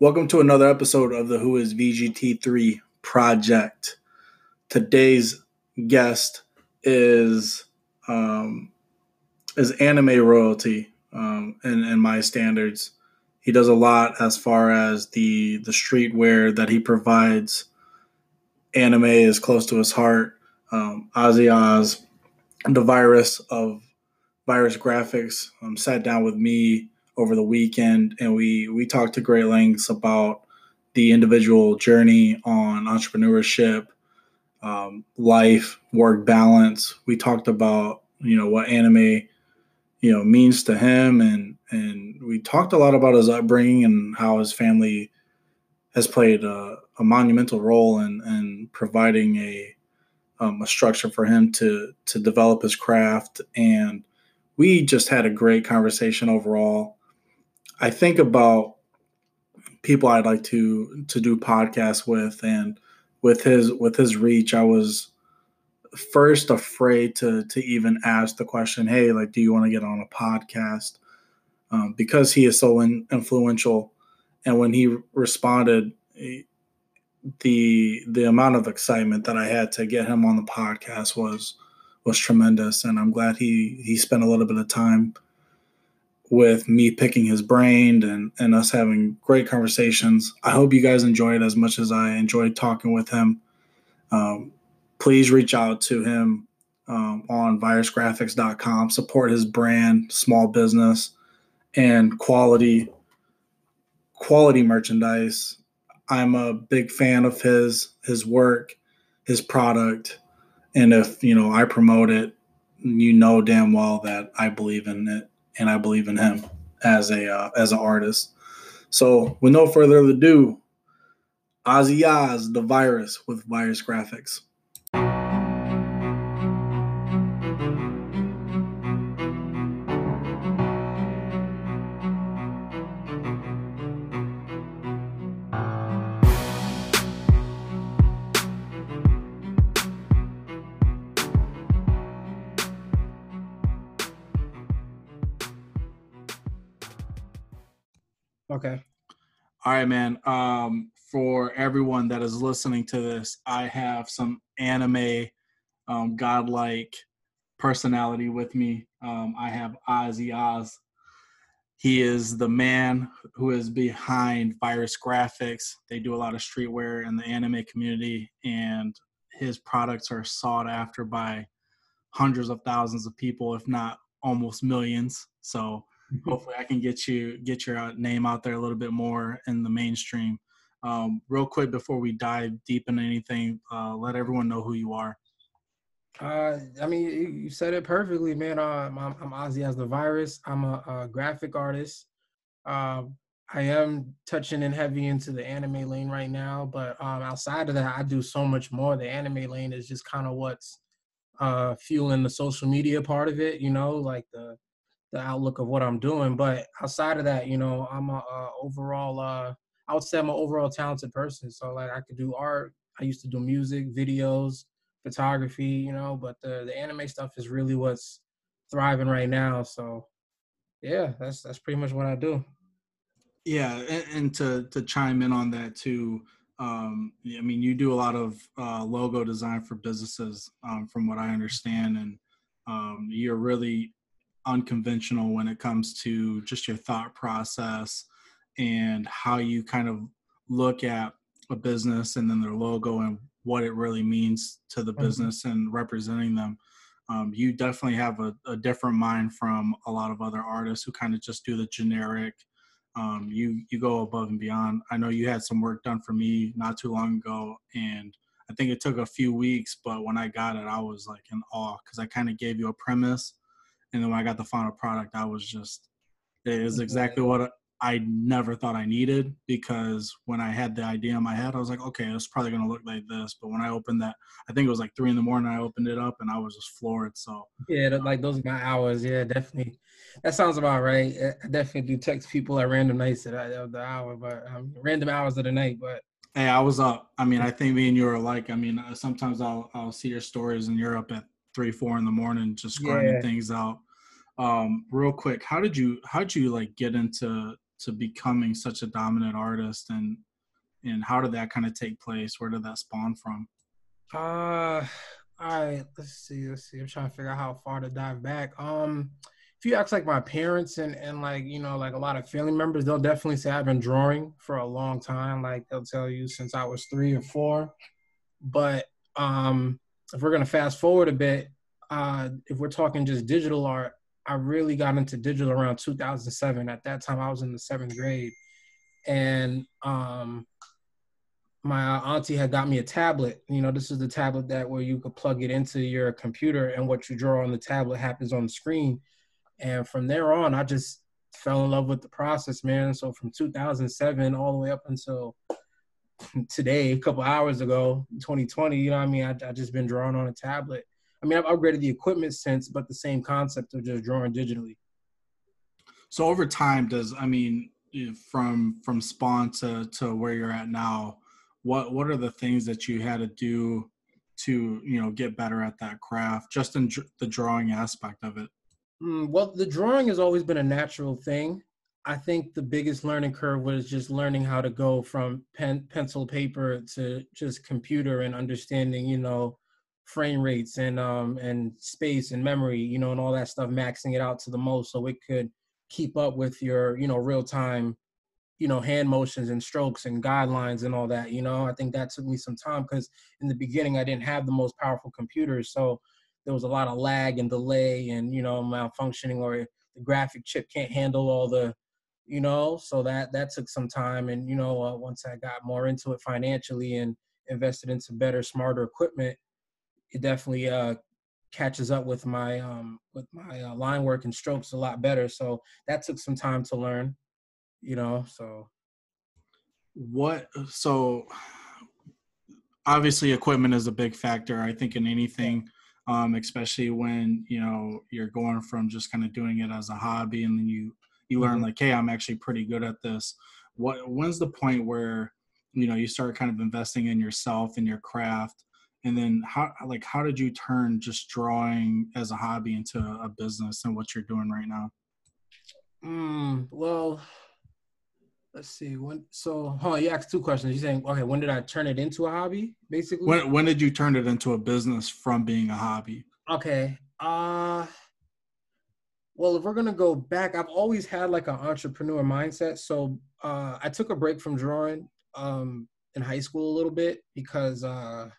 Welcome to another episode of the Who is VGT3 project. Today's guest is um, is anime royalty um, in, in my standards. He does a lot as far as the the streetwear that he provides. Anime is close to his heart. Um, Ozzy Oz, the Vyrus of Vyrus Graphics, um, sat down with me over the weekend, and we we talked to great lengths about the individual journey on entrepreneurship, um, life, work balance. We talked about you know what anime you know means to him, and and we talked a lot about his upbringing and how his family has played a, a monumental role in, in providing a um, a structure for him to to develop his craft and we just had a great conversation overall I think about people I'd like to to do podcasts with, and with his with his reach, I was first afraid to to even ask the question, "Hey, like, do you want to get on a podcast?" Um, because he is so in, influential, and when he responded, the the amount of excitement that I had to get him on the podcast was was tremendous, and I'm glad he he spent a little bit of time with me picking his brain and, and us having great conversations. I hope you guys enjoyed as much as I enjoyed talking with him. Um, please reach out to him um, on vyrusgraphics.com. Support his brand, small business, and quality quality merchandise. I'm a big fan of his his work, his product, and if you know I promote it, you know damn well that I believe in it and I believe in him as a uh, as an artist. So, with no further ado, Ozzy Oz, the Vyrus with Vyrus Graphics. Right, man. Um, for everyone that is listening to this, I have some anime um, godlike personality with me. Um, I have Ozzy Oz. He is the man who is behind Vyrus Graphics. They do a lot of streetwear in the anime community, and his products are sought after by hundreds of thousands of people, if not almost millions. So hopefully I can get you get your uh, name out there a little bit more in the mainstream. Um, real quick before we dive deep into anything, uh, let everyone know who you are. Uh, I mean, you said it perfectly, man. Uh, I'm, I'm Ozzy as the Vyrus. I'm a, a graphic artist. Uh, I am touching in heavy into the anime lane right now, but um, outside of that, I do so much more. The anime lane is just kind of what's uh, fueling the social media part of it, you know, like the the outlook of what I'm doing. But outside of that, you know, I'm a, a overall. Uh, I would say I'm an overall talented person. So like I could do art. I used to do music, videos, photography. You know, but the the anime stuff is really what's thriving right now. So yeah, that's that's pretty much what I do. Yeah, and, and to to chime in on that too. Um, I mean, you do a lot of uh, logo design for businesses, um, from what I understand, and um, you're really unconventional when it comes to just your thought process and how you kind of look at a business and then their logo and what it really means to the mm-hmm. business and representing them. Um, you definitely have a, a, different mind from a lot of other artists who kind of just do the generic. Um, you you go above and beyond. I know you had some work done for me not too long ago, and I think it took a few weeks, but when I got it, I was like in awe because I kind of gave you a premise and then when I got the final product, I was just it is exactly what I never thought I needed because when I had the idea in my head, I was like, okay, it's probably gonna look like this. But when I opened that, I think it was like three in the morning. I opened it up and I was just floored. So yeah, like those are my hours. Yeah, definitely. That sounds about right. I definitely do text people at random nights of the hour, but um, random hours of the night. But hey, I was up. I mean, I think me and you are alike. I mean, uh, sometimes I'll I'll see your stories and you're up at three, four in the morning, just grinding yeah. things out. Um, real quick, how did you how did you like get into to becoming such a dominant artist and and how did that kind of take place? Where did that spawn from? Uh all right let's see let's see i'm trying to figure out how far to dive back. Um if you ask like my parents and and like you know like a lot of family members they'll definitely say i've been drawing for a long time like they'll tell you since i was three or four. But um if we're gonna fast forward a bit uh if we're talking just digital art I really got into digital around 2007. At that time, I was in the seventh grade, and um, my auntie had got me a tablet. You know, this is the tablet that where you could plug it into your computer, and what you draw on the tablet happens on the screen. And from there on, I just fell in love with the process, man. So from 2007 all the way up until today, a couple hours ago, 2020, you know, what I mean, I, I just been drawing on a tablet I mean, I've upgraded the equipment since, but the same concept of just drawing digitally. So over time, does I mean from from spawn to to where you're at now, what what are the things that you had to do to you know get better at that craft, just in the drawing aspect of it? Mm, well, the drawing has always been a natural thing. I think the biggest learning curve was just learning how to go from pen, pencil, paper to just computer and understanding, you know, frame rates and um and space and memory, you know, and all that stuff, maxing it out to the most so it could keep up with your, you know, real time, you know, hand motions and strokes and guidelines and all that. You know, I think that took me some time because in the beginning I didn't have the most powerful computers, so there was a lot of lag and delay and you know malfunctioning or the graphic chip can't handle all the you know so that that took some time and you know uh, once i got more into it financially and invested into better smarter equipment it definitely uh, catches up with my um, with my uh, line work and strokes a lot better. So that took some time to learn, you know. So what? So obviously, equipment is a big factor. I think in anything. Um, especially when you know you're going from just kind of doing it as a hobby and then you you learn mm-hmm. like hey i'm actually pretty good at this what when's the point where you know you start kind of investing in yourself and your craft and then how like how did you turn just drawing as a hobby into a business and what you're doing right now? Mm, well let's see when so huh you asked two questions. You're saying okay when did i turn it into a hobby basically? When, when did you turn it into a business from being a hobby? Okay uh well if we're gonna go back i've always had like an entrepreneur mindset. So uh i took a break from drawing um in high school a little bit because uh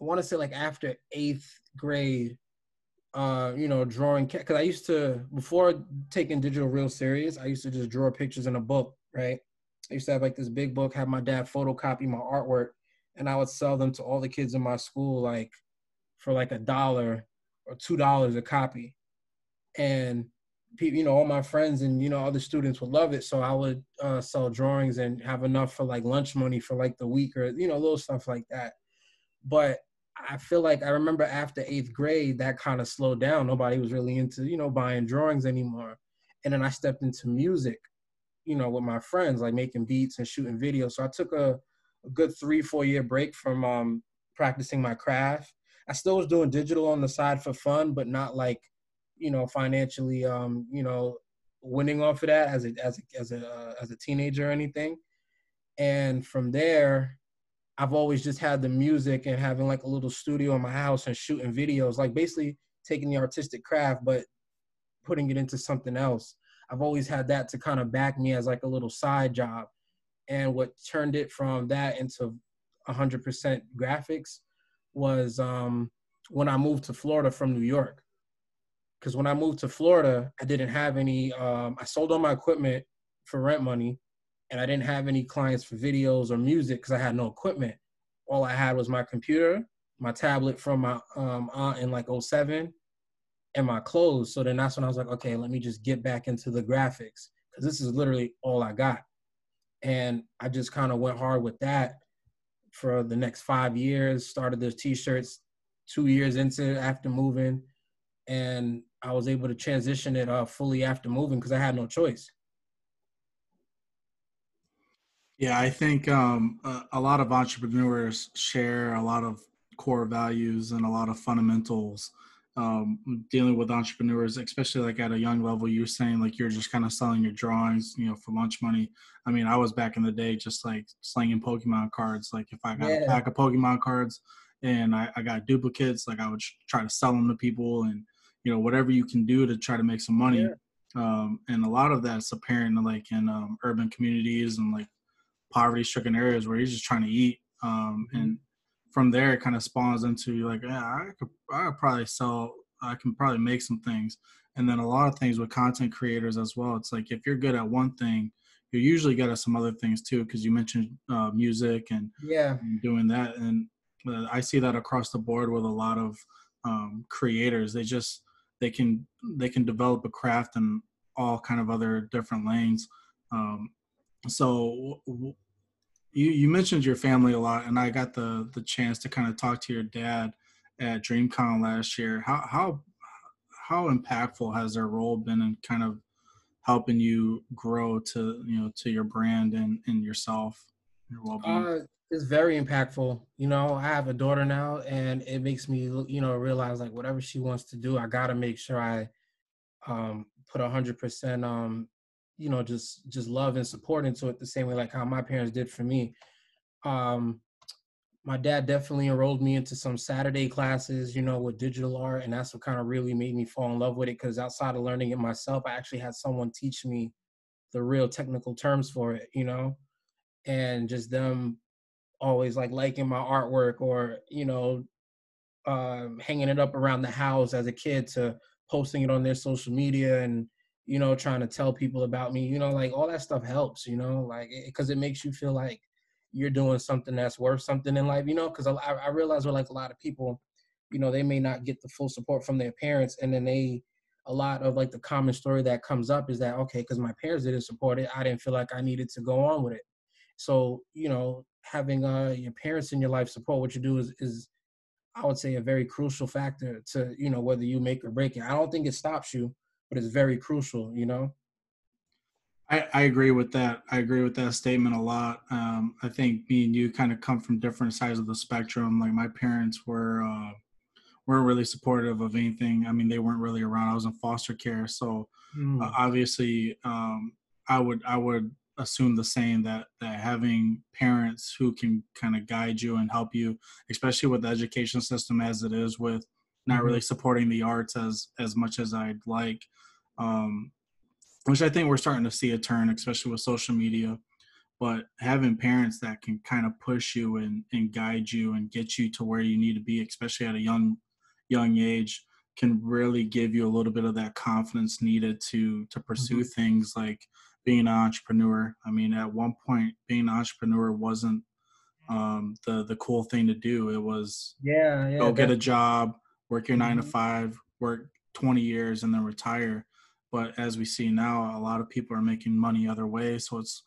I want to say like after eighth grade, uh, you know, drawing because I used to before taking digital real serious, I used to just draw pictures in a book, right? I used to have like this big book, have my dad photocopy my artwork, and I would sell them to all the kids in my school like for like a dollar or two dollars a copy, and you know all my friends and you know other students would love it so i would uh, sell drawings and have enough for like lunch money for like the week or you know little stuff like that but I feel like I remember after eighth grade that kind of slowed down. Nobody was really into you know buying drawings anymore, and then I stepped into music, you know, with my friends like making beats and shooting videos. So I took a, a good three four year break from um, practicing my craft. I still was doing digital on the side for fun, but not like you know financially um, you know winning off of that as a as a as a uh, as a teenager or anything. And from there, I've always just had the music and having like a little studio in my house and shooting videos, like basically taking the artistic craft, but putting it into something else. I've always had that to kind of back me as like a little side job. And what turned it from that into 100% graphics was um, when I moved to Florida from New York. Because when I moved to Florida, I didn't have any, um, I sold all my equipment for rent money and I didn't have any clients for videos or music because I had no equipment. All I had was my computer, my tablet from my um, aunt in like 07, and my clothes. So then that's when I was like, okay, let me just get back into the graphics because this is literally all I got. And I just kind of went hard with that for the next five years. Started those t-shirts two years into after moving, and I was able to transition it uh, fully after moving because I had no choice. Yeah, I think um, a, a, lot of entrepreneurs share a lot of core values and a lot of fundamentals um, dealing with entrepreneurs, especially like at a young level. You're saying like you're just kind of selling your drawings, you know, for lunch money. I mean, I was back in the day just like slinging Pokemon cards. Like if I got yeah. a pack of Pokemon cards and I, I got duplicates, like I would try to sell them to people and you know whatever you can do to try to make some money. Yeah. Um, and a lot of that's apparent like in um, urban communities and like poverty-stricken areas where you're just trying to eat. Um, mm-hmm. And from there, it kind of spawns into like, yeah, I could, I could probably sell, I can probably make some things. And then a lot of things with content creators as well. It's like if you're good at one thing, you're usually good at some other things too. Because you mentioned uh, music and yeah, and doing that, and uh, I see that across the board with a lot of um, creators. They just they can they can develop a craft in all kind of other different lanes. Um, so you you mentioned your family a lot, and I got the the chance to kind of talk to your dad at DreamCon last year. How how how impactful has their role been in kind of helping you grow to you know to your brand and and yourself, your well being? Uh, it's very impactful. You know, I have a daughter now, and it makes me you know realize like whatever she wants to do, I gotta make sure I um, put a hundred percent um you know just just love and support into it the same way like how my parents did for me. Um my dad definitely enrolled me into some saturday classes you know with digital art and that's what kind of really made me fall in love with it because outside of learning it myself i actually had someone teach me the real technical terms for it you know? And just them always like liking my artwork or you know um, hanging it up around the house as a kid to posting it on their social media and you know, trying to tell people about me, you know, like all that stuff helps, you know, like because it, it, makes you feel like you're doing something that's worth something in life, you know, because I, I realize with like a lot of people, you know, they may not get the full support from their parents, and then they, a lot of like the common story that comes up is that okay, because my parents didn't support it, I didn't feel like I needed to go on with it. So you know, having uh your parents in your life support what you do is is I would say a very crucial factor to you know whether you make or break it. I don't think it stops you but it's very crucial, you know? I, I agree with that. I agree with that statement a lot. Um, I think me and you kind of come from different sides of the spectrum. Like my parents were uh, weren't really supportive of anything. I mean, they weren't really around. I was in foster care, so mm. uh, obviously, um, I would I would assume the same that that having parents who can kind of guide you and help you, especially with the education system as it is, with not mm-hmm. really supporting the arts as as much as I'd like um, which I think we're starting to see a turn, especially with social media. But having parents that can kind of push you and, and guide you and get you to where you need to be, especially at a young young age, can really give you a little bit of that confidence needed to to pursue mm-hmm. things like being an entrepreneur. I mean, at one point, being an entrepreneur wasn't um, the the cool thing to do. It was yeah, yeah go get a job, work your 9 mm-hmm. to five, work 20 years, and then retire. But as we see now a lot of people are making money other ways. So it's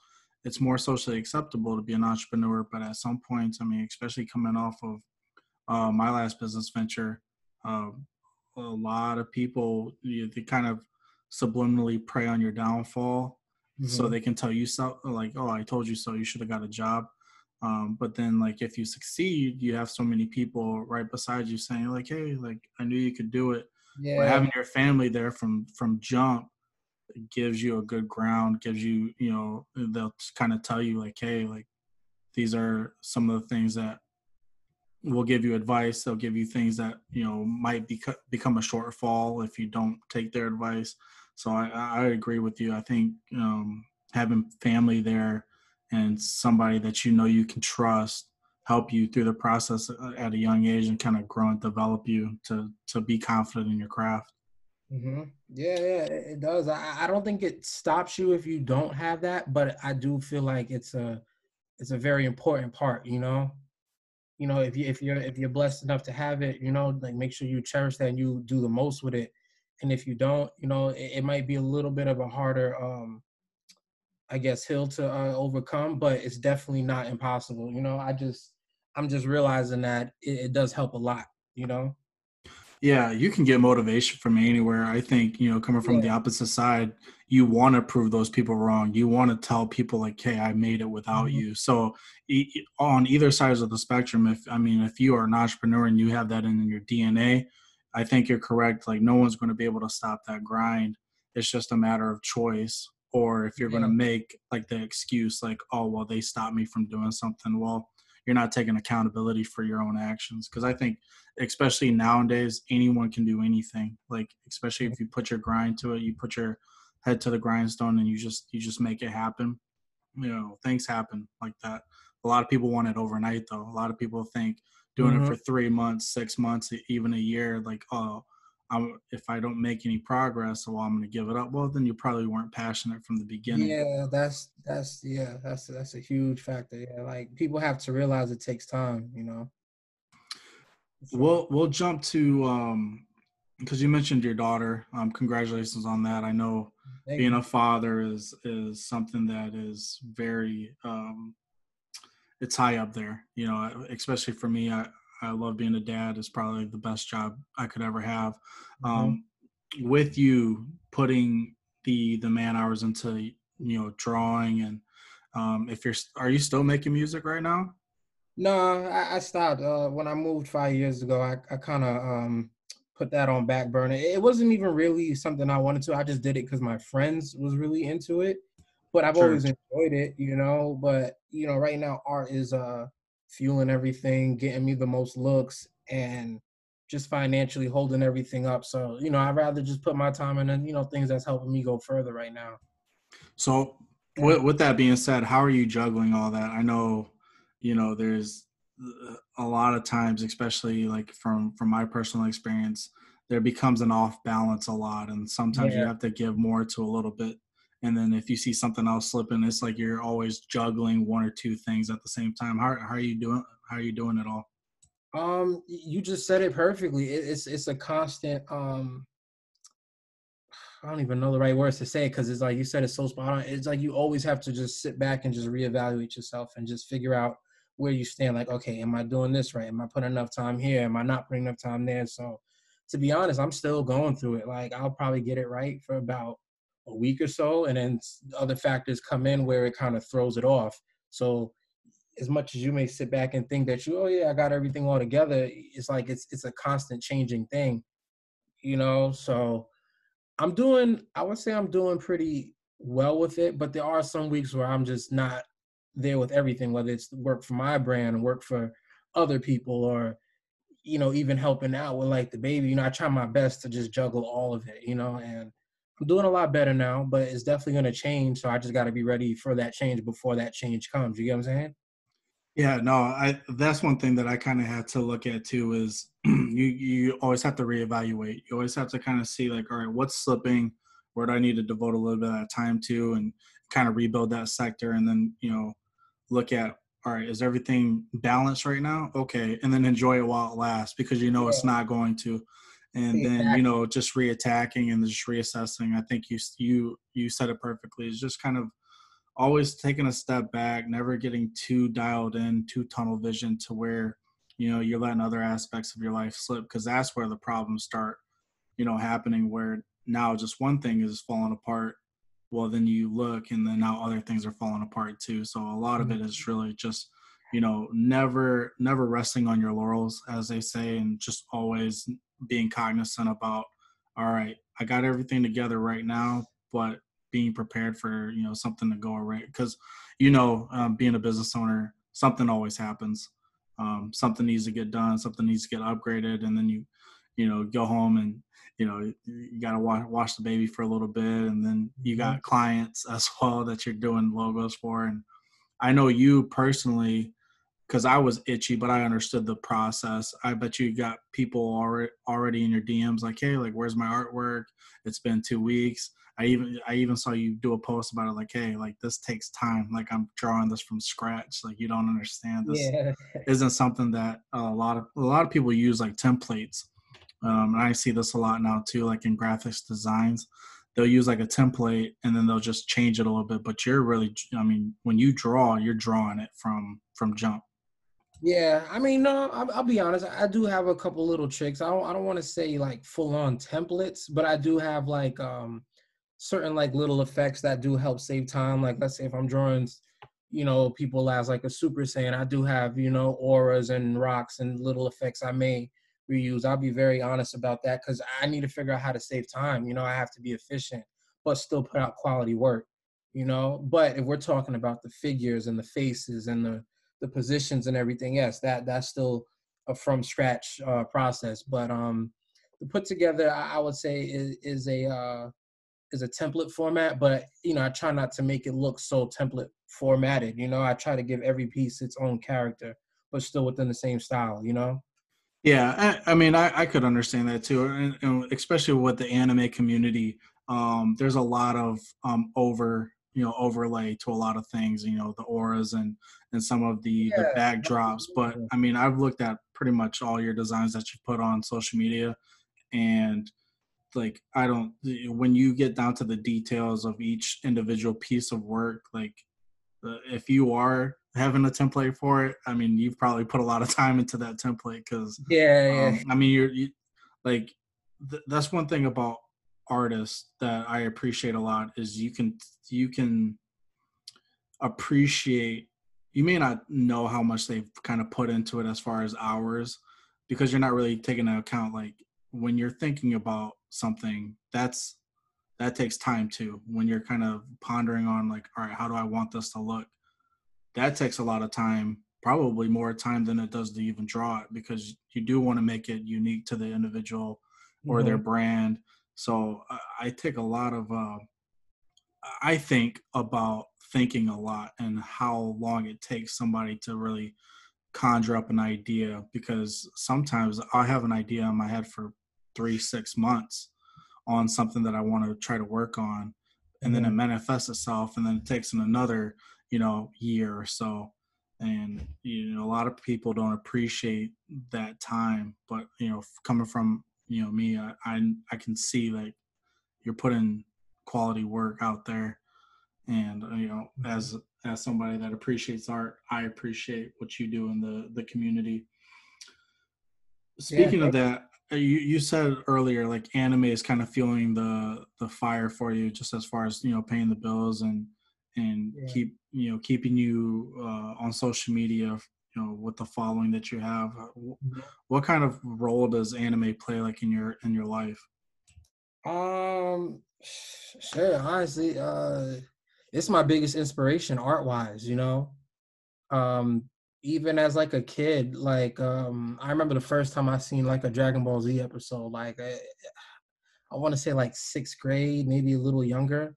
it's more socially acceptable to be an entrepreneur. But at some point i mean especially coming off of uh, my last business venture uh, a lot of people you, they kind of subliminally prey on your downfall. Mm-hmm. so they can tell you so like oh i told you so. You should have got a job um, but then like if you succeed you have so many people right beside you saying like hey like i knew you could do it. Yeah. But having your family there from from jump gives you a good ground gives you you know they'll kind of tell you like hey like these are some of the things that will give you advice. They'll give you things that you know might be, become a shortfall if you don't take their advice. So i, I agree with you. I think um, having family there and somebody that you know you can trust help you through the process uh, at a young age and kind of grow and develop you to to be confident in your craft. Mm-hmm. Yeah, yeah, it does. I, I don't think it stops you if you don't have that, but I do feel like it's a it's a very important part. You know, you know if you if you're if you're blessed enough to have it, you know, like make sure you cherish that and you do the most with it. And if you don't, you know, it, it might be a little bit of a harder um I guess hill to uh, overcome, but it's definitely not impossible. You know, I just I'm just realizing that it, it does help a lot. You know. Yeah, you can get motivation from anywhere. I think you know, coming from yeah. the opposite side, you want to prove those people wrong. You want to tell people like, "Hey, I made it without mm-hmm. you." So, on either sides of the spectrum, if I mean, if you are an entrepreneur and you have that in your DNA, I think you're correct. Like no one's going to be able to stop that grind. It's just a matter of choice. Or if you're yeah. going to make like the excuse, like, oh, well, they stopped me from doing something. Well, you're not taking accountability for your own actions. Because I think, especially nowadays, anyone can do anything. Like, especially if you put your grind to it, you put your head to the grindstone, and you just you just make it happen. You know, things happen like that. A lot of people want it overnight, though. A lot of people think doing mm-hmm. it for three months, six months, even a year, like, oh, I'm, if I don't make any progress, well, I'm going to give it up. Well, then you probably weren't passionate from the beginning. Yeah, that's that's yeah, that's that's a huge factor. Yeah, like people have to realize it takes time. You know. We'll we'll jump to um because you mentioned your daughter. Um, congratulations on that. I know Thank being you. a father is is something that is very um it's high up there. You know, especially for me, I I love being a dad. It's probably the best job I could ever have. Mm-hmm. Um, with you putting the the man hours into you know drawing and um, if you're are you still making music right now? No, I, I stopped uh, when I moved five years ago. I, I kind of um, put that on back burner. It wasn't even really something I wanted to. I just did it because my friends was really into it. But I've always enjoyed it, you know. But you know, right now art is uh fueling everything, getting me the most looks, and just financially holding everything up. So, you know, I'd rather just put my time in, you know, things that's helping me go further right now. So, with, with that being said, how are you juggling all that? I know, you know, there's a lot of times, especially like from from my personal experience, there becomes an off balance a lot, and sometimes yeah. you have to give more to a little bit and then if you see something else slipping it's like you're always juggling one or two things at the same time how, how are you doing how are you doing it all um you just said it perfectly it's it's a constant um I don't even know the right words to say because it's like you said it's so spot on. It's like you always have to just sit back and just reevaluate yourself and just figure out where you stand. Like, okay, am I doing this right? Am I putting enough time here? Am I not putting enough time there? So, to be honest, I'm still going through it. Like, I'll probably get it right for about a week or so, and then other factors come in where it kind of throws it off. So as much as you may sit back and think that you, oh yeah, I got everything all together, it's like it's it's a constant changing thing, you know. So I'm doing, I would say I'm doing pretty well with it, but there are some weeks where I'm just not there with everything, whether it's work for my brand, work for other people, or you know, even helping out with like the baby. You know, I try my best to just juggle all of it, you know, and I'm doing a lot better now, but it's definitely going to change. So I just got to be ready for that change before that change comes. You get what I'm saying? Yeah, no, I that's one thing that I kind of had to look at too is you you always have to reevaluate. You always have to kind of see like, all right, what's slipping, where do I need to devote a little bit of time to, and kind of rebuild that sector, and then you know look at all right, is everything balanced right now? Okay, and then enjoy it while it lasts because you know yeah. it's not going to and then you know just reattacking and just reassessing. I think you you you said it perfectly. It's just kind of always taking a step back never getting too dialed in too tunnel vision to where you know you're letting other aspects of your life slip because that's where the problems start you know happening where now just one thing is falling apart. Well then you look and then now other things are falling apart too. So a lot of it is mm-hmm. really just you know never never resting on your laurels as they say and just always being cognizant about all right i got everything together right now but being prepared for you know something to go right because you know um, being a business owner something always happens um, something needs to get done something needs to get upgraded and then you you know go home and you know you got to wash, wash the baby for a little bit and then you got mm-hmm. clients as well that you're doing logos for and i know you personally because I was itchy, but I understood the process. I bet you got people already already in your DMs like, "Hey, like, where's my artwork? It's been two weeks." I even I even saw you do a post about it, like, "Hey, like this takes time. Like I'm drawing this from scratch. Like you don't understand this yeah. isn't something that a lot of a lot of people use like templates." Um, and I see this a lot now too, like in graphics designs. They'll use like a template and then they'll just change it a little bit. But you're really, I mean, when you draw, you're drawing it from from jump. Yeah, I mean, no, I'll, I'll, be honest. I do have a couple little tricks. I don't, I don't want to say like full on templates, but I do have like um certain like little effects that do help save time. Like let's say if I'm drawing, you know, people as like a super saiyan, I do have you know auras and rocks and little effects I may reuse. I'll be very honest about that because I need to figure out how to save time. You know, I have to be efficient, but still put out quality work. You know, but if we're talking about the figures and the faces and the the positions and everything, yes, that that's still a from scratch uh, process. But um, the put together, I, would say, is, is a uh, is a template format. But you know, I try not to make it look so template formatted. You know, I try to give every piece its own character, but still within the same style. You know. Yeah, I, I mean, I, I, could understand that too, and, and, especially with the anime community. Um, there's a lot of um, over, you know, overlay to a lot of things. You know, the auras and and some of the yeah. the backdrops. But I mean, I've looked at pretty much all your designs that you put on social media, and like I don't. When you get down to the details of each individual piece of work, like uh, if you are having a template for it, I mean, you've probably put a lot of time into that template because yeah, um, I mean, you're you, like th- that's one thing about artists that I appreciate a lot is you can you can appreciate. You may not know how much they've kind of put into it as far as hours because you're not really taking into account like when you're thinking about something that's that takes time too when you're kind of pondering on like all right how do i want this to look that takes a lot of time probably more time than it does to even draw it because you do want to make it unique to the individual or mm-hmm. their brand so I, I, take a lot of uh, i think about thinking a lot and how long it takes somebody to really conjure up an idea because sometimes i have an idea in my head for three six months on something that i want to try to work on and then it mm-hmm. manifests itself and then it takes in another you know year or so and you know a lot of people don't appreciate that time but you know coming from you know me i i, I can see like you're putting quality work out there. And uh, you know as as somebody that appreciates art i appreciate what you do in the the community. Speaking yeah, of that uh, you you said earlier like anime is kind of fueling the the fire for you just as far as you know paying the bills and and yeah. keep you know keeping you uh, on social media you know with the following that you have uh, mm-hmm. what kind of role does anime play like in your in your life? Um sure honestly uh it's my biggest inspiration art wise you know? Um even as like a kid like um i remember the first time i seen like a dragon ball z episode like i, I want to say like sixth grade maybe a little younger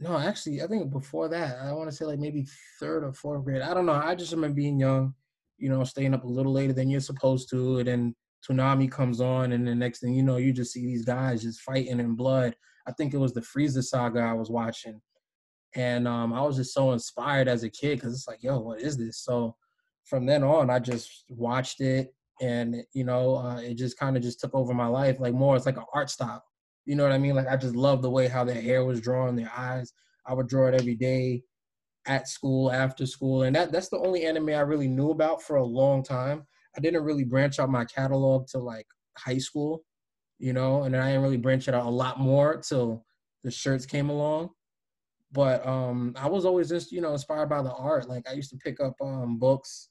no, actually, I think before that, I want to say like maybe third or fourth grade. I don't know. I just remember being young, you know, staying up a little later than you're supposed to, and then Toonami comes on, and the next thing you know, you just see these guys just fighting in blood. I think it was the Frieza saga I was watching, and um, I was just so inspired as a kid because it's like, yo, what is this? So from then on, I just watched it, and you know, uh, it just kind of just took over my life. Like more, it's like an art style. You know what I mean? Like I just love the way how their hair was drawn, their eyes. I would draw it every day at school, after school, and that that's the only anime I really knew about for a long time. I didn't really branch out my catalog to like high school, you know, and then I didn't really branch it out a lot more till the shirts came along. But um I was always just, you know, inspired by the art. Like I used to pick up um books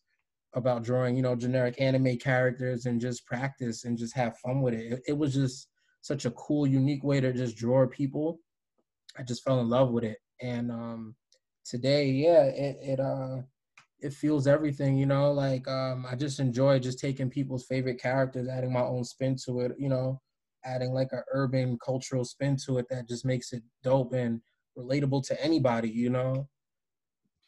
about drawing, you know, generic anime characters and just practice and just have fun with it. It, it was just such a cool, unique way to just draw people. I just fell in love with it. And um today, yeah, it it uh it feels everything, you know, like um I just enjoy just taking people's favorite characters, adding my own spin to it, you know, adding like an urban cultural spin to it that just makes it dope and relatable to anybody, you know.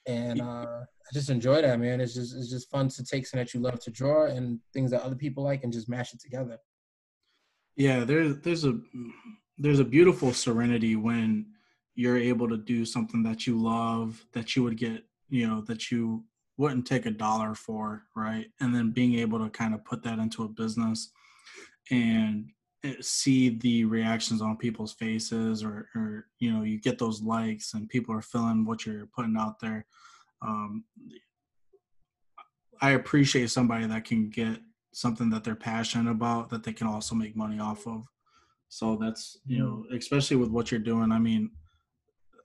And uh I just enjoy that, man. It's just it's just fun to take something that you love to draw and things that other people like and just mash it together. Yeah, there's there's a there's a beautiful serenity when you're able to do something that you love that you would get, you know, that you wouldn't take a dollar for, right? And then being able to kind of put that into a business and eh, see the reactions on people's faces or, or you know you get those likes and people are feeling what you're putting out there um, i appreciate somebody that can get something that they're passionate about that they can also make money off of. So that's, you know, especially with what you're doing. I mean,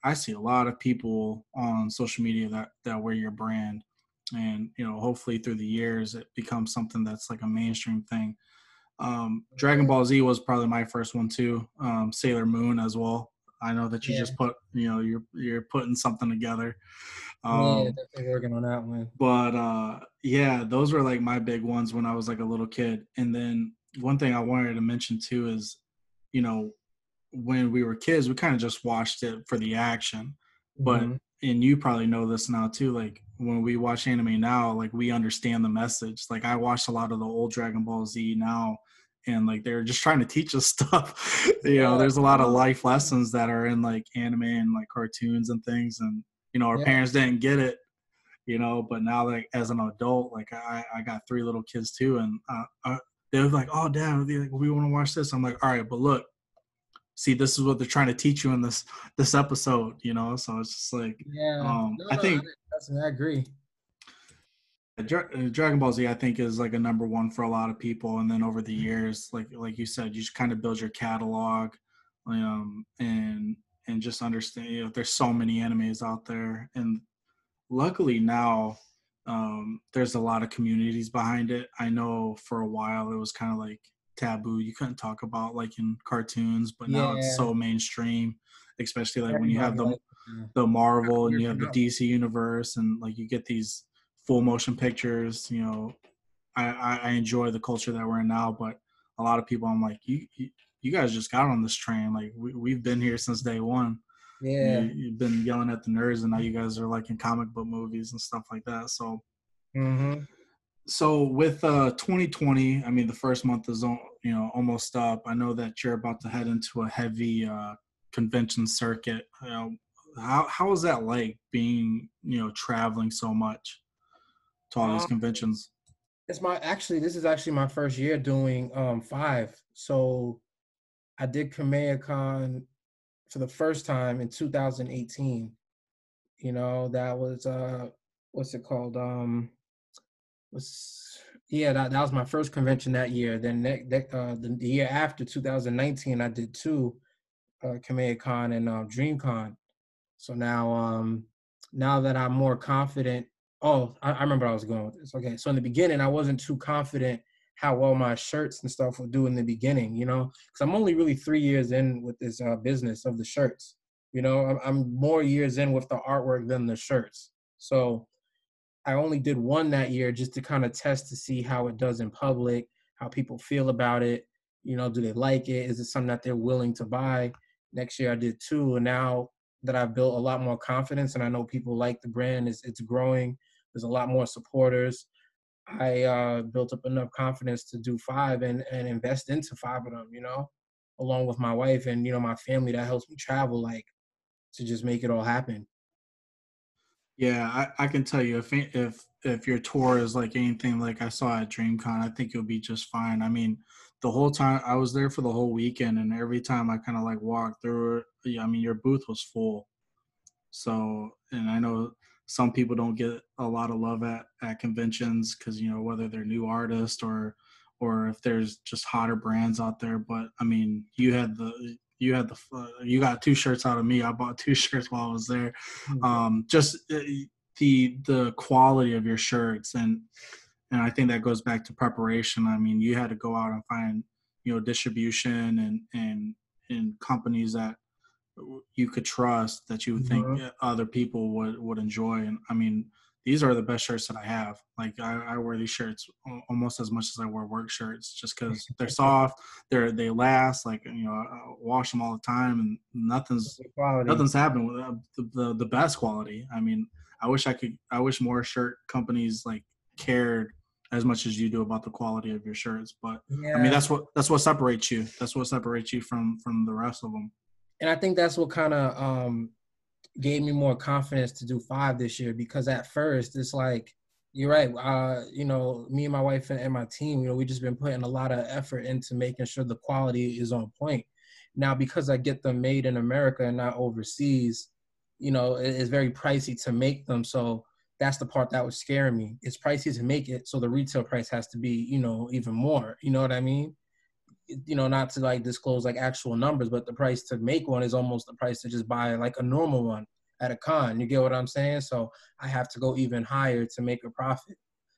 I see a lot of people on social media that that wear your brand and, you know, hopefully through the years it becomes something that's like a mainstream thing. Um, Dragon Ball Z was probably my first one too. Um, Sailor Moon as well. I know that you yeah. just put, you know, you're you're putting something together. Um, yeah, definitely working on that one. But uh, yeah, those were like my big ones when I was like a little kid. And then one thing I wanted to mention too is, you know, when we were kids, we kind of just watched it for the action. But mm-hmm. and you probably know this now too. Like when we watch anime now, like we understand the message. Like I watched a lot of the old Dragon Ball Z now, and like they're just trying to teach us stuff. you know, there's a lot of life lessons that are in like anime and like cartoons and things, and you know our yeah. parents didn't get it. You know, but now like as an adult, like I I got three little kids too, and uh, uh, they're like, oh dad, like, we want to watch this. I'm like, all right, but look, see this is what they're trying to teach you in this this episode you know so it's just like yeah um no, i think I, I agree Dragon Ball Z, I think, is like a number one for a lot of people. And then over the years, like like you said, you just kind of build your catalog, um, and and just understand. You know, there's so many animes out there, and luckily now, um, there's a lot of communities behind it. I know for a while it was kind of like taboo. You couldn't talk about like in cartoons, but now yeah. it's so mainstream, especially like when you have the the Marvel and you have the DC universe and like you get these full motion pictures. You know, I I enjoy the culture that we're in now, but a lot of people I'm like you you, you guys just got on this train. Like we we've been here since day one. Yeah, you, have been yelling at the nerds, and now you guys are like in comic book movies and stuff like that. So. Mm-hmm so with uh 2020 i mean the first month is you know almost up i know that you're about to head into a heavy uh convention circuit you know how how is that like being you know traveling so much to all these um, conventions. it's my actually this is actually my first year doing um five. So i did kamehacon for the first time in 2018 you know that was uh what's it called? Um was yeah that, that was my first convention that year. Then that, that uh, the, the, year after 2019 i did two uh Kamehacon and uh, dreamcon so now um now that i'm more confident oh I, I remember i was going with this okay so in the beginning i wasn't too confident how well my shirts and stuff would do in the beginning you know because i'm only really three years in with this uh, business of the shirts you know I'm, I'm more years in with the artwork than the shirts so I only did one that year just to kind of test to see how it does in public, how people feel about it. You know, do they like it? Is it something that they're willing to buy? Next year I did two, and now that I've built a lot more confidence and I know people like the brand, it's, it's growing. There's a lot more supporters. I uh, built up enough confidence to do five and, and invest into five of them, you know, along with my wife and, you know, my family that helps me travel, like to just make it all happen. Yeah, I, I can tell you if if if your tour is like anything like I saw at DreamCon, I think you'll be just fine. I mean, the whole time I was there for the whole weekend, and every time I kind of like walked through I mean, your booth was full. So, and I know some people don't get a lot of love at at conventions because you know whether they're new artists or or if there's just hotter brands out there. But I mean, you had the you had the uh, you got two shirts out of me. I bought two shirts while I was there. Mm-hmm. Um, just uh, the the quality of your shirts and and I think that goes back to preparation. I mean, you had to go out and find you know distribution and and and companies that you could trust that you would mm-hmm. think other people would would enjoy. And I mean, these are the best shirts that I have. Like I, I, wear these shirts almost as much as I wear work shirts, just because they're soft, they're they last. Like you know, I wash them all the time, and nothing's nothing's happened with uh, the, the, the best quality. I mean, I wish I could. I wish more shirt companies like cared as much as you do about the quality of your shirts. But yeah. I mean, that's what that's what separates you. That's what separates you from from the rest of them. And I think that's what kind of um gave me more confidence to do five this year because at first it's like you're right uh you know me and my wife and, and my team you know we just been putting a lot of effort into making sure the quality is on point. Now because i get them made in america and not overseas you know it, it's very pricey to make them. So that's the part that was scaring me. It's pricey to make it so the retail price has to be you know even more. You know what i mean you know, not to like disclose like actual numbers, but the price to make one is almost the price to just buy like a normal one at a con. You get what I'm saying? So I have to go even higher to make a profit.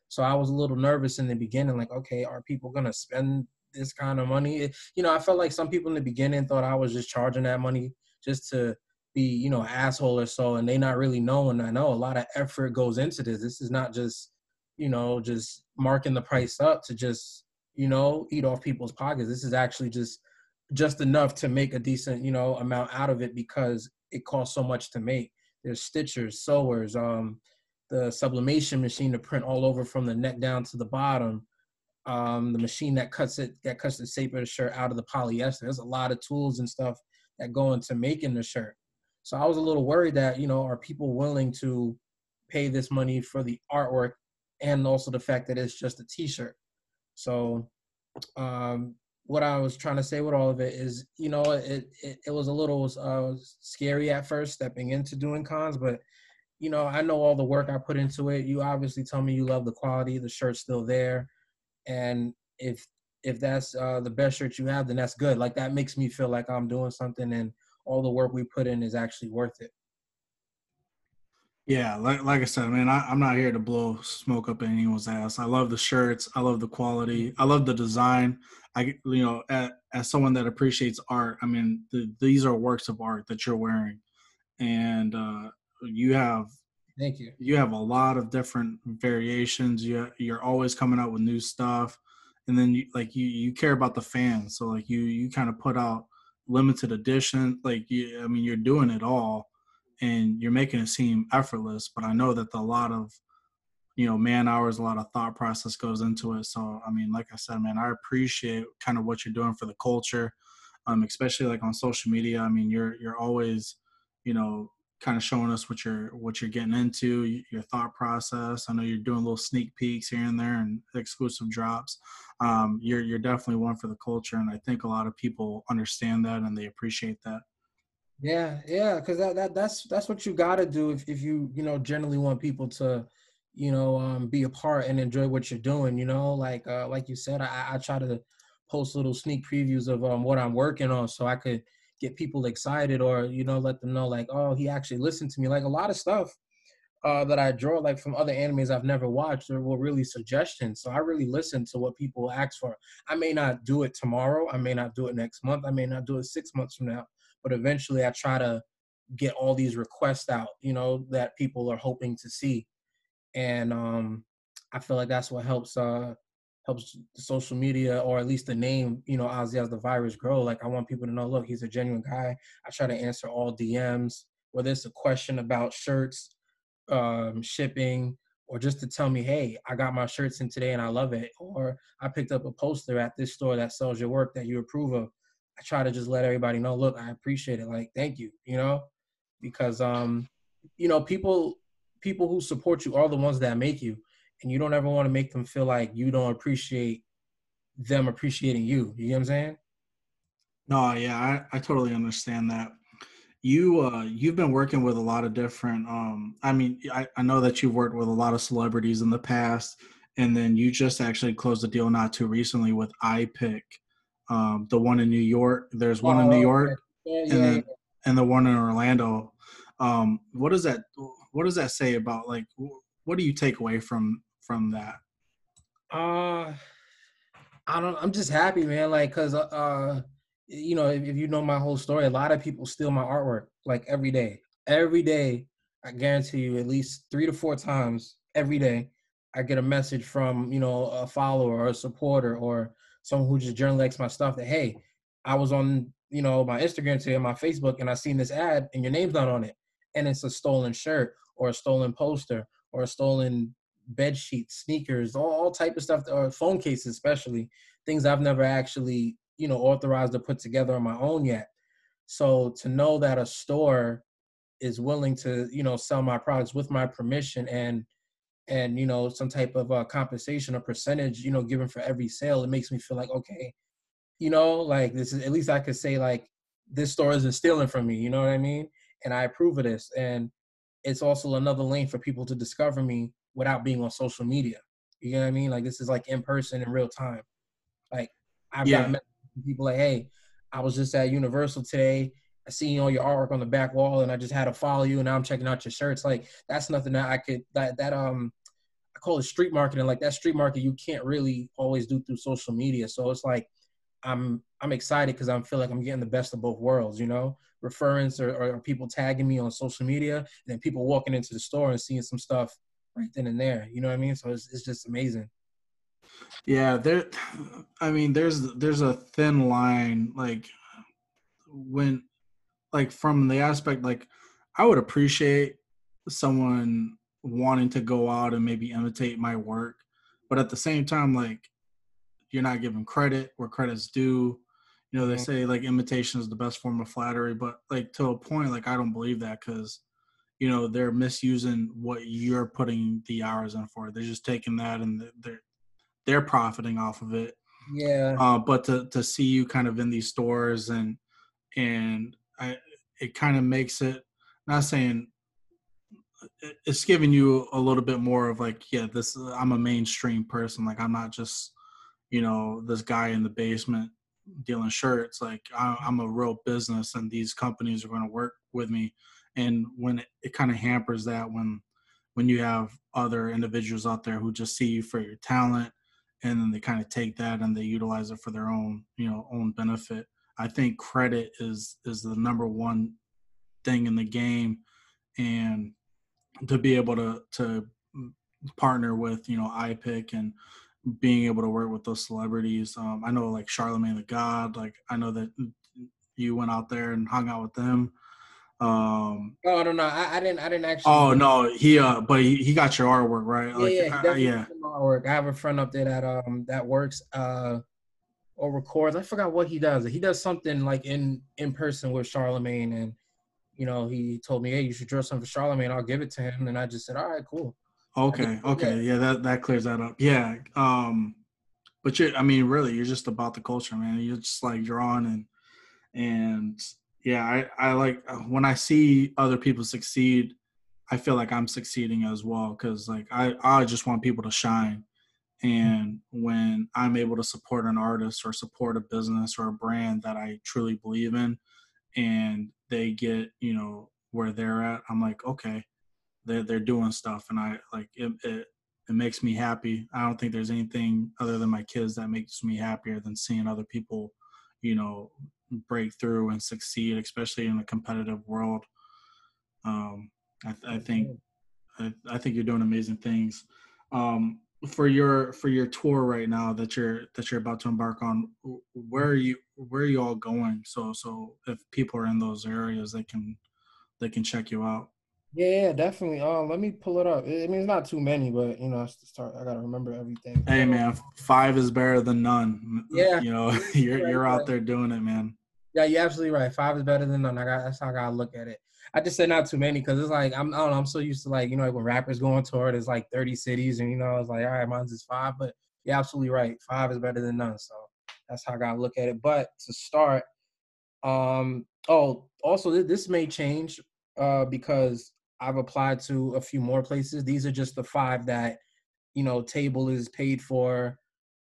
So I was a little nervous in the beginning, like, okay, are people gonna spend this kind of money. It, you know, I felt like some people in the beginning thought I was just charging that money just to be, you know, asshole or so, and they not really knowing. I know a lot of effort goes into this. This is not just, you know, just marking the price up to just, you know, eat off people's pockets. This is actually just just enough to make a decent, you know, amount out of it because it costs so much to make. There's stitchers, sewers, um, the sublimation machine to print all over from the neck down to the bottom, um, the machine that cuts it that cuts the shape of the shirt out of the polyester. There's a lot of tools and stuff that go into making the shirt. So I was a little worried that you know are people willing to pay this money for the artwork and also the fact that it's just a T-shirt. So um, what I was trying to say with all of it is, you know, it it, it was a little uh, scary at first stepping into doing cons, but you know, I know all the work I put into it. You obviously tell me you love the quality, the shirt's still there, and if if that's uh, the best shirt you have, then that's good. Like that makes me feel like I'm doing something, and all the work we put in is actually worth it. Yeah, like like I said, man, I, am not here to blow smoke up anyone's ass. I love the shirts. I love the quality. I love the design. I, you know, as, as someone that appreciates art, I mean, the, these are works of art that you're wearing, and uh, you have. Thank you. You have a lot of different variations. You you're always coming out with new stuff, and then you like you you care about the fans. So like you you kind of put out limited edition. Like you, I mean, you're doing it all, and you're making it seem effortless. But I know that a lot of you know man hours a lot of thought process goes into it. So i mean like i said man i appreciate kind of what you're doing for the culture um especially like on social media. I mean you're you're always you know kind of showing us what you're what you're getting into your thought process. I know you're doing little sneak peeks here and there and exclusive drops. Um, you're you're definitely one for the culture and i think a lot of people understand that and they appreciate that yeah yeah because that, that that's that's what you got to do if, if you you know generally want people to you know, um, be a part and enjoy what you're doing. You know, like uh, like you said, I, I try to post little sneak previews of um, what I'm working on so I could get people excited or you know let them know like oh he actually listened to me like a lot of stuff uh, that I draw like from other animes I've never watched or were really suggestions. So I really listen to what people ask for. I may not do it tomorrow. I may not do it next month. I may not do it six months from now. But eventually I try to get all these requests out, you know, that people are hoping to see and um, I feel like that's what helps uh, helps social media or at least the name, you know, Ozzy Oz the Vyrus grow. Like I want people to know, look, he's a genuine guy. I try to answer all DMs, whether it's a question about shirts, um, shipping, or just to tell me, hey, I got my shirts in today and I love it. Or I picked up a poster at this store that sells your work that you approve of. I try to just let everybody know, look, I appreciate it. Like, thank you, you know, because um, you know, people people who support you are the ones that make you, and you don't ever want to make them feel like you don't appreciate them appreciating you. You know what I'm saying? No, yeah, I, I totally understand that. You uh you've been working with a lot of different um I mean I, I know that you've worked with a lot of celebrities in the past and then you just actually closed a deal not too recently with Piq. Um the one in New York. There's one oh, in New York yeah, and then, and the one in Orlando. Um what does that what does that say about like what do you take away from from that? Uh, I don't. I'm just happy, man. Like, cause uh, uh you know, if, if you know my whole story, a lot of people steal my artwork like every day. Every day, I guarantee you, at least three to four times every day, I get a message from you know a follower or a supporter or someone who just likes my stuff that hey, I was on you know my Instagram today, my Facebook, and I seen this ad and your name's not on it, and it's a stolen shirt or a stolen poster or a stolen bed sheet, sneakers, all, all type of stuff, or phone cases, especially things I've never actually, you know, authorized or put together on my own yet. So to know that a store is willing to, you know, sell my products with my permission and and you know some type of uh, compensation or percentage, you know, given for every sale, it makes me feel like okay, you know, like this is at least I could say like this store isn't stealing from me, you know what I mean? And I approve of this and it's also another lane for people to discover me without being on social media. You know what I mean? Like this is like in person in real time. Like I've yeah. got people like, hey, I was just at Universal today. I seen all your artwork on the back wall, and I just had to follow you. And now I'm checking out your shirts. Like that's nothing that I could that that um I call it street marketing. Like that street market you can't really always do through social media. So it's like I'm I'm excited because I feel like I'm getting the best of both worlds. You know, referrals or, or people tagging me on social media, and then people walking into the store and seeing some stuff right then and there. You know what I mean? So it's it's just amazing. Yeah, there. I mean, there's there's a thin line, like when, like from the aspect, like I would appreciate someone wanting to go out and maybe imitate my work, but at the same time, like you're not giving credit where credit's due. You know, they say like imitation is the best form of flattery, but like to a point, like I don't believe that because you know they're misusing what you're putting the hours in for. They're just taking that and they're they're profiting off of it. Yeah. Uh, but to to see you kind of in these stores and and I, it kind of makes it not saying it's giving you a little bit more of like yeah this i'm a mainstream person. Like i'm not just you know this guy in the basement dealing shirts. Like I, am a real business and these companies are going to work with me. And when it, it kind of hampers that when when you have other individuals out there who just see you for your talent and then they kind of take that and they utilize it for their own you know own benefit. I think credit is is the number one thing in the game. And to be able to to partner with you know Piq and being able to work with those celebrities. Um, I know like Charlemagne the God. Like I know that you went out there and hung out with them. Um, oh no, no, I, I didn't. I didn't actually. Oh no, he uh, but he, he got your artwork right. Yeah, like, yeah, I, yeah. Artwork. I have a friend up there that um that works uh or records. I forgot what he does. He does something like in in person with Charlemagne and you know, he told me, "Hey, you should draw something for Charlemagne. I'll give it to him." And I just said, "All right, cool." Okay, okay, yeah, that that clears that up. Yeah, um, but you, I mean, really, you're just about the culture, man. You're just like drawing and and yeah, I I like when I see other people succeed. I feel like I'm succeeding as well because like I I just want people to shine, and when I'm able to support an artist or support a business or a brand that I truly believe in, and they get you know where they're at i'm like okay they're, they're doing stuff. And i like it, it it makes me happy. I don't think there's anything other than my kids that makes me happier than seeing other people you know break through and succeed especially in a competitive world. Um i, I think I, I think you're doing amazing things. Um for your for your tour right now that you're that you're about to embark on where are you where are you all going so so if people are in those areas they can they can check you out yeah, definitely. Uh, let me pull it up. I mean, it's not too many, but you know, I start. I gotta remember everything. Hey, man, five is better than none. Yeah, you know, you're you're out there doing it, man. Yeah, you're absolutely right. Five is better than none. I got. That's how I gotta look at it. I just said not too many because it's like I'm. I don't know. I'm so used to like you know like when rappers go on tour, there's like 30 cities, and you know, I was like all right, mine's is five, but you're absolutely right. Five is better than none. So that's how I gotta look at it. But to start, um, oh, also this may change uh because I've applied to a few more places. These are just the five that, you know, table is paid for,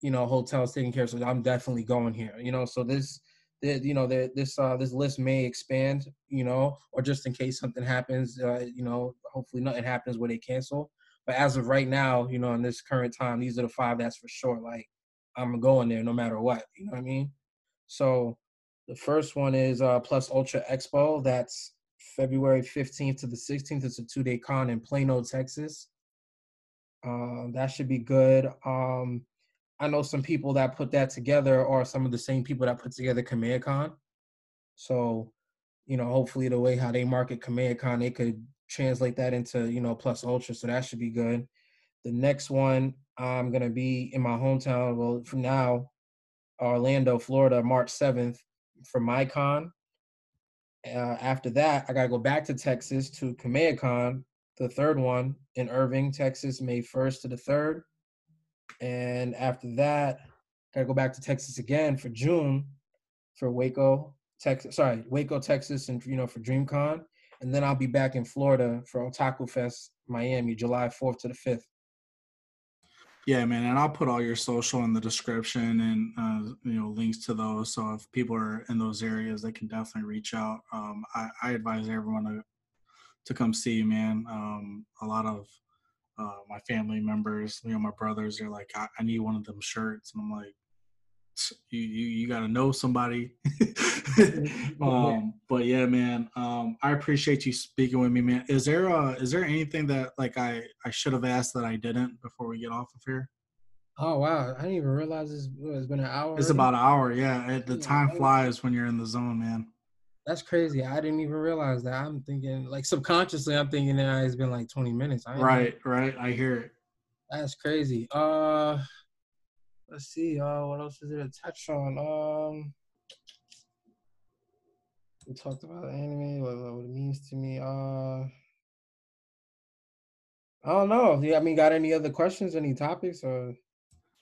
you know, hotels taken care of. So I'm definitely going here. You know, so this, you know, this uh, this list may expand. You know, or just in case something happens. Uh, you know, hopefully nothing happens where they cancel. But as of right now, you know, in this current time, these are the five that's for sure. Like I'm going there no matter what. You know what I mean? So the first one is uh, Plus Ultra Expo. That's February 15th to the 16th. It's a two day con in Plano, Texas. Um, that should be good. Um, I know some people that put that together are some of the same people that put together Con. So, you know, hopefully the way how they market Con, they could translate that into, you know, plus ultra. So that should be good. The next one, I'm to be in my hometown. Well, for now, Orlando, Florida, March 7th for MyCon uh, after that, I got to go back to Texas to KamehaCon, the third one in Irving, Texas, May 1st to the 3rd. And after that, got to go back to Texas again for June for Waco, Texas. Sorry, Waco, Texas, and you know for DreamCon. And then I'll be back in Florida for Otaku Fest, Miami, July 4th to the 5th. Yeah, man, and I'll put all your social in the description and uh, you know links to those. So if people are in those areas, they can definitely reach out. Um, I, I, advise everyone to to come see you, man. Um, a lot of uh, my family members, you know, my brothers, they're like, I, I, need one of them shirts, and I'm like, you you, you got to know somebody. um, but yeah, man, um, I appreciate you speaking with me, man. Is there uh is there anything that like I I should have asked that I didn't before we get off of here? Oh wow, I didn't even realize it's, it's been an hour. It's already? about an hour, yeah. the time flies when you're in the zone, man. That's crazy. I didn't even realize that. I'm thinking like subconsciously, I'm thinking that it's been like 20 minutes. Right, right. I hear it. That's crazy. Uh, let's see. Uh, what else is there to touch on? Um, we talked about anime, what, what it means to me. Uh, I don't know. Yeah, I mean, got any other questions, any topics, or?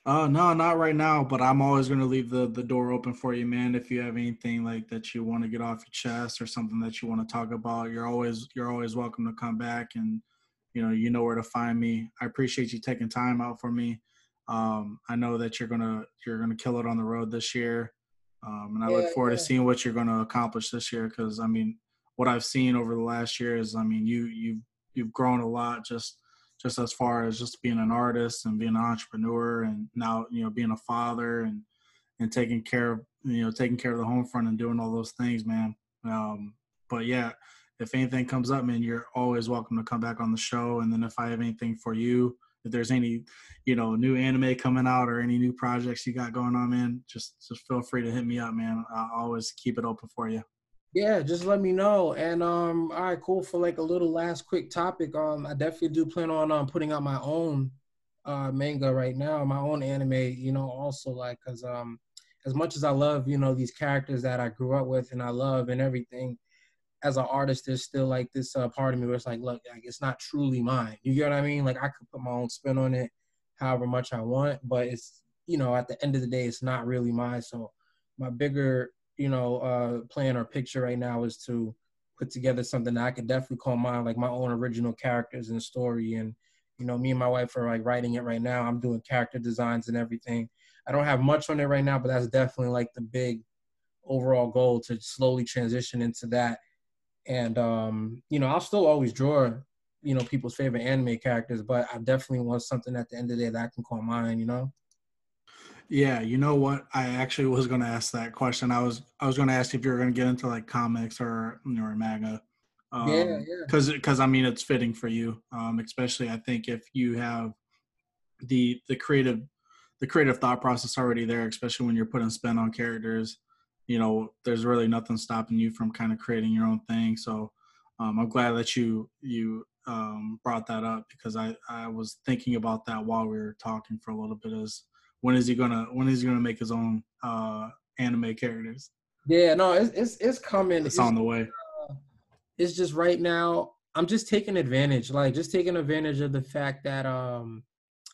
Uh, no, not right now. But I'm always gonna leave the the door open for you, man. If you have anything like that you want to get off your chest or something that you want to talk about, you're always you're always welcome to come back and you know you know where to find me. I appreciate you taking time out for me. Um, I know that you're gonna you're gonna kill it on the road this year, um, and I yeah, look forward yeah. to seeing what you're gonna accomplish this year. Because I mean, what I've seen over the last year is, I mean, you you've you've grown a lot just just as far as just being an artist and being an entrepreneur, and now you know being a father and and taking care of you know taking care of the home front and doing all those things, man. Um, but yeah, if anything comes up, man, you're always welcome to come back on the show. And then if I have anything for you if there's any you know new anime coming out or any new projects you got going on man just just feel free to hit me up man i'll always keep it open for you yeah just let me know and um all right cool for like a little last quick topic um i definitely do plan on um putting out my own uh manga right now my own anime you know also like because um as much as i love you know these characters that i grew up with and i love and everything as an artist, there's still like this uh, part of me where it's like, look, like it's not truly mine. You get what I mean? Like I could put my own spin on it, however much I want, but it's you know at the end of the day, it's not really mine. So my bigger you know uh, plan or picture right now is to put together something that I could definitely call mine, like my own original characters and story. And you know, me and my wife are like writing it right now. I'm doing character designs and everything. I don't have much on it right now, but that's definitely like the big overall goal to slowly transition into that and um, you know, I'll still always draw, you know, people's favorite anime characters, but I definitely want something at the end of the day that I can call mine, you know. Yeah, you know what? I actually was going to ask that question. I was I was going to ask if you were going to get into like comics or or manga. Um, yeah, yeah. Because because I mean it's fitting for you, um, especially I think if you have the the creative the creative thought process already there, especially when you're putting spin on characters you know, there's really nothing stopping you from kind of creating your own thing. So um, I'm glad that you you um, brought that up because I I was thinking about that while we were talking for a little bit. Is when is he gonna when is he gonna make his own uh, anime characters? Yeah, no, it's it's, it's coming. It's, it's on the way. Uh, it's just right now. I'm just taking advantage, like just taking advantage of the fact that um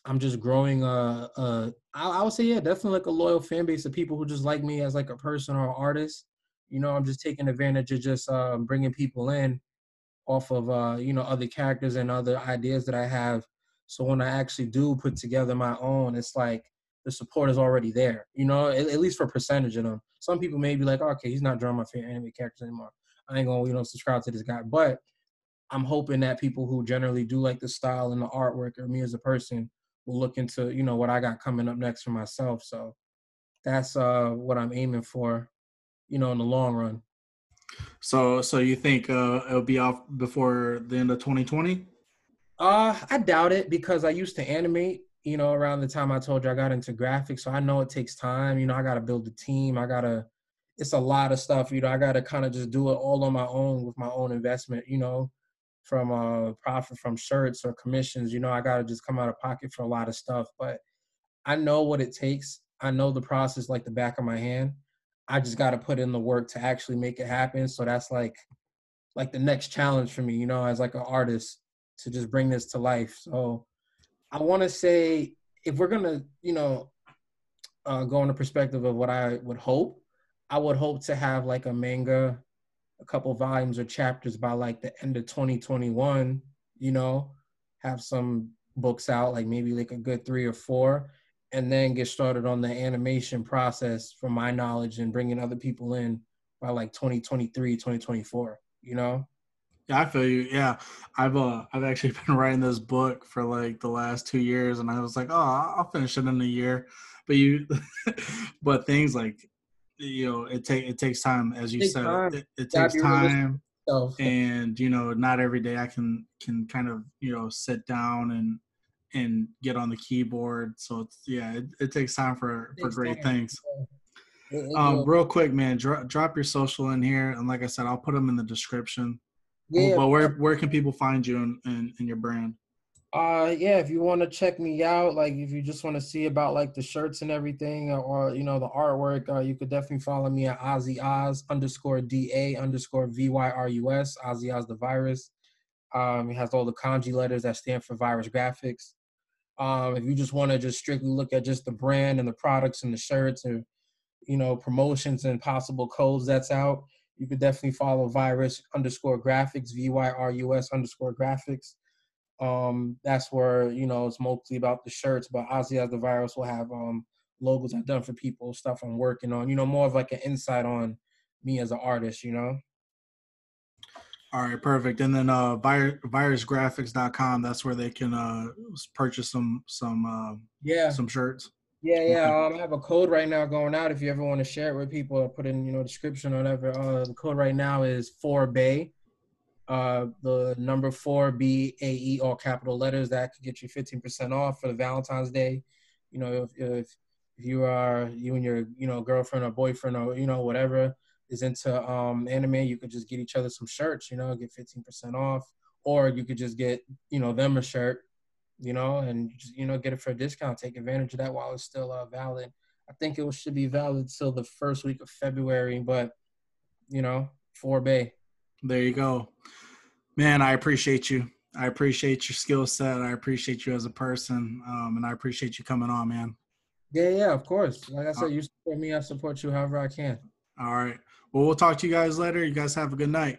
I'm just growing a, a I, I would say yeah, definitely like a loyal fan base of people who just like me as like a person or artist. You know, I'm just taking advantage of just uh, bringing people in off of uh, you know other characters and other ideas that I have. So when I actually do put together my own, it's like the support is already there. You know, at, at least for percentage of them. Some people may be like, oh, okay, he's not drawing my favorite anime characters anymore. I ain't gonna you know subscribe to this guy, but I'm hoping that people who generally do like the style and the artwork or me as a person will look into you know what I got coming up next for myself. So that's uh what I'm aiming for, you know, in the long run. So so you think uh it'll be off before the end of 2020? Uh I doubt it because I used to animate, you know, around the time I told you I got into graphics. So I know it takes time. You know, I gotta build a team. I gotta it's a lot of stuff, you know, I gotta kind of just do it all on my own with my own investment, you know from uh, profit from shirts or commissions. You know, I got to just come out of pocket for a lot of stuff. But I know what it takes. I know the process like the back of my hand. I just got to put in the work to actually make it happen. So that's like, like the next challenge for me, you know, as like an artist to just bring this to life. So I want to say if we're gonna, you know, uh, go in the perspective of what I would hope, I would hope to have like a manga a couple volumes or chapters by like the end of 2021, you know, have some books out, like maybe like a good three or four, and then get started on the animation process from my knowledge and bringing other people in by like 2023, 2024, you know? Yeah, I feel you. Yeah, I've uh, I've actually been writing this book for like the last two years, and I was like, oh, I'll finish it in a year. But you, but things like, you know, it take it takes time, as you said, time. it, it takes time, and you know, not every day I can can kind of you know sit down and and get on the keyboard. So it's yeah, it, it takes time for for great time. things. Um, real quick, man, drop drop your social in here, and like I said, I'll put them in the description. Yeah. But where where can people find you and in, in, in, your brand? Uh yeah, if you want to check me out, like if you just want to see about like the shirts and everything or, or you know the artwork, uh, you could definitely follow me at Ozzy Oz underscore D A underscore V Y R U S, Ozzy Oz the Vyrus. Um, it has all the kanji letters that stand for Vyrus Graphics. Um, if you just want to just strictly look at just the brand and the products and the shirts and you know promotions and possible codes that's out, you could definitely follow Vyrus underscore graphics, V Y R U S underscore graphics. Um, that's where, you know, it's mostly about the shirts, but Ozzy Oz the Vyrus will have um logos I've done for people, stuff I'm working on, you know, more of like an insight on me as an artist, you know. All right, perfect. And then uh vyrusgraphics.com, that's where they can uh purchase some some uh yeah some shirts. Yeah, yeah. Um, I have a code right now going out. If you ever want to share it with people or put in, you know, description or whatever. Uh, the code right now is four Bae. Uh, the number four B A E all capital letters. That could get you fifteen percent off for the Valentine's Day. You know, if if if you are you and your you know girlfriend or boyfriend or you know whatever is into um anime, you could just get each other some shirts. You know, get fifteen percent off, or you could just get you know them a shirt you know, and you know get it for a discount. Take advantage of that while it's still uh, valid. I think it should be valid till the first week of February, but you know, four bay. There you go, man. I appreciate you. I appreciate your skill set. I appreciate you as a person, um, and I appreciate you coming on, man. Yeah, yeah, of course. Like I said, uh, you support me. I support you however I can. All right. Well, we'll talk to you guys later. You guys have a good night.